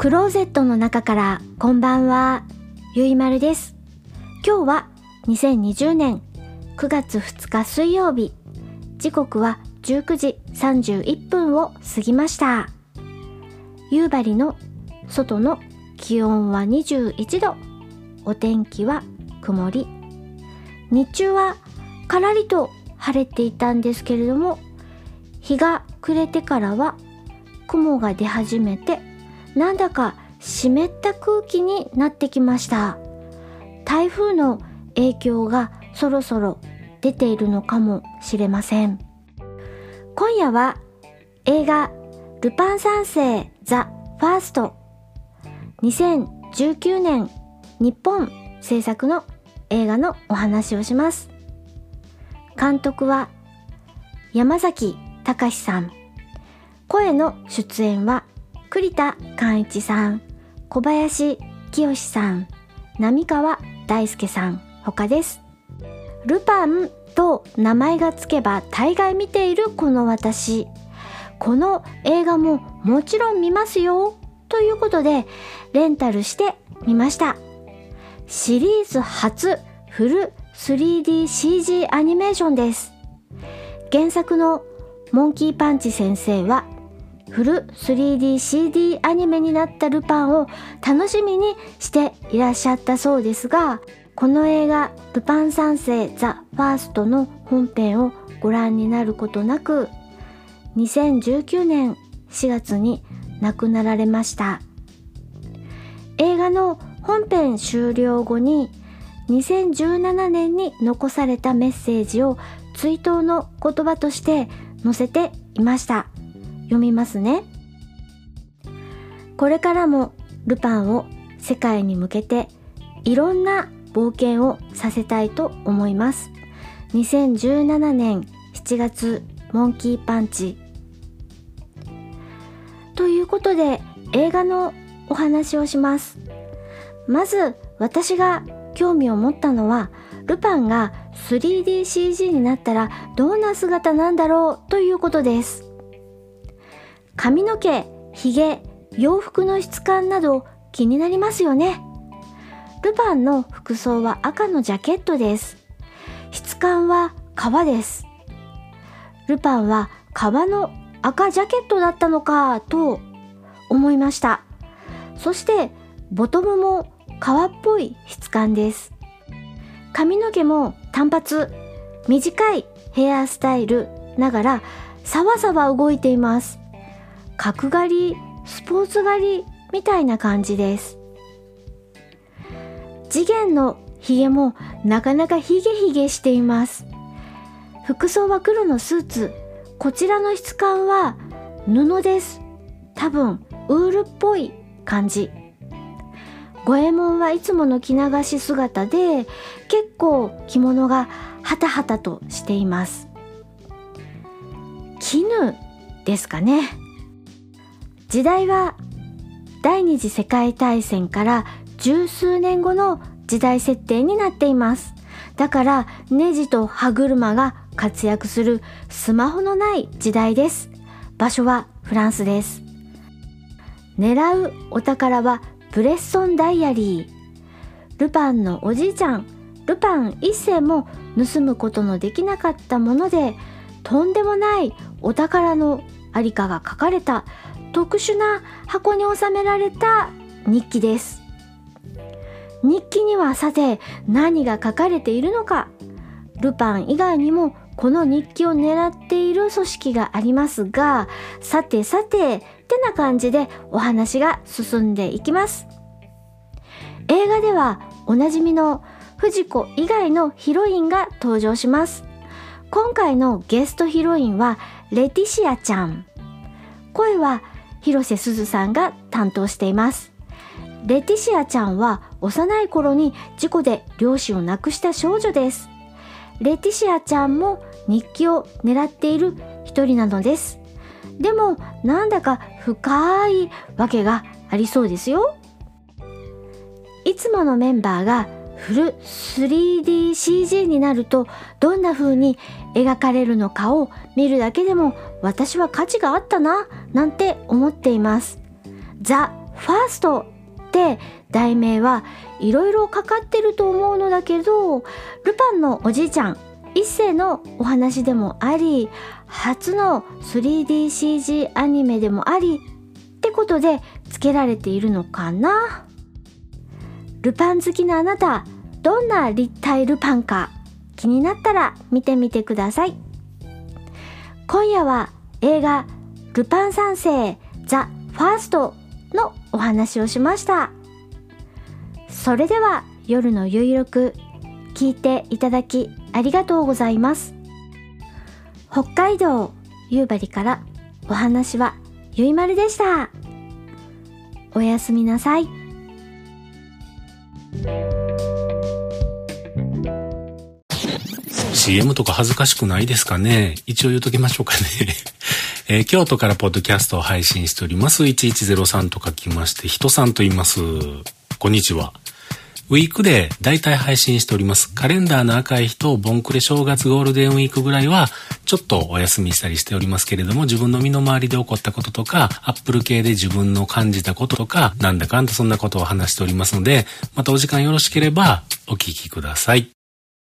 クローゼットの中からこんばんは、ゆいまるです。今日は2020年9月2日水曜日。時刻は19時31分を過ぎました。夕張の外の気温は21度。お天気は曇り。日中はからりと晴れていたんですけれども、日が暮れてからは雲が出始めて、なんだか湿った空気になってきました。台風の影響がそろそろ出ているのかもしれません。今夜は映画ルパン三世ザ・ファースト2019年日本制作の映画のお話をします。監督は山崎隆さん。声の出演は栗田寛一さん、小林清さん、浪川大輔さん他です。ルパンと名前がつけば大概見ているこの私。この映画ももちろん見ますよ。ということでレンタルしてみました。シリーズ初フル 3DCG アニメーションです。原作のモンキーパンチ先生はフル 3DCD アニメになったルパンを楽しみにしていらっしゃったそうですが、この映画ルパン三世ザ・ファーストの本編をご覧になることなく、2019年4月に亡くなられました。映画の本編終了後に2017年に残されたメッセージを追悼の言葉として載せていました。読みますね。これからもルパンを世界に向けていろんな冒険をさせたいと思います。2017年7月モンキーパンチ。ということで映画のお話をします。まず私が興味を持ったのはルパンが 3DCG になったらどんな姿なんだろうということです。髪の毛、髭、洋服の質感など気になりますよね。ルパンの服装は赤のジャケットです。質感は革です。ルパンは革の赤ジャケットだったのかと思いました。そしてボトムも革っぽい質感です。髪の毛も単発、短いヘアスタイルながらさわさわ動いています。角刈り、スポーツ刈りみたいな感じです。次元のヒゲもなかなかヒゲヒゲしています。服装は黒のスーツ。こちらの質感は布です。多分ウールっぽい感じ。五右衛門はいつもの着流し姿で結構着物がハタハタとしています。絹ですかね。時代は第二次世界大戦から十数年後の時代設定になっています。だからネジと歯車が活躍するスマホのない時代です。場所はフランスです。狙うお宝はブレッソンダイアリー。ルパンのおじいちゃん、ルパン一世も盗むことのできなかったもので、とんでもないお宝のありかが書かれた特殊な箱に収められた日記です。日記にはさて何が書かれているのか。ルパン以外にもこの日記を狙っている組織がありますがさてさてってな感じでお話が進んでいきます。映画ではおなじみの藤子以外のヒロインが登場します。今回のゲストヒロインはレティシアちゃん。声は広瀬すずさんが担当していますレティシアちゃんは幼い頃に事故で両親を亡くした少女です。レティシアちゃんも日記を狙っている一人なのです。でもなんだか深いわけがありそうですよ。いつものメンバーがフル 3DCG になるとどんな風に描かれるのかを見るだけでも私は価値があったななんて思っています。ザ・ファーストって題名はいろいろかかってると思うのだけどルパンのおじいちゃん一世のお話でもあり初の 3DCG アニメでもありってことで付けられているのかな？ルパン好きなあなたどんな立体ルパンか気になったら見てみてください。今夜は映画「ルパン三世ザ・ファースト」のお話をしました。それでは夜のゆいろく聞いていただきありがとうございます。北海道夕張からお話はゆいまるでした。おやすみなさい。CM とか恥ずかしくないですかね？一応言うときましょうかね。えー、京都からポッドキャストを配信しております。1103と書きまして、人さんと言います。こんにちは。ウィークで大体配信しております。カレンダーの赤い日とボンクレ正月ゴールデンウィークぐらいはちょっとお休みしたりしておりますけれども、自分の身の回りで起こったこととか、アップル系で自分の感じたこととか、なんだかんだそんなことを話しておりますので、またお時間よろしければお聞きください。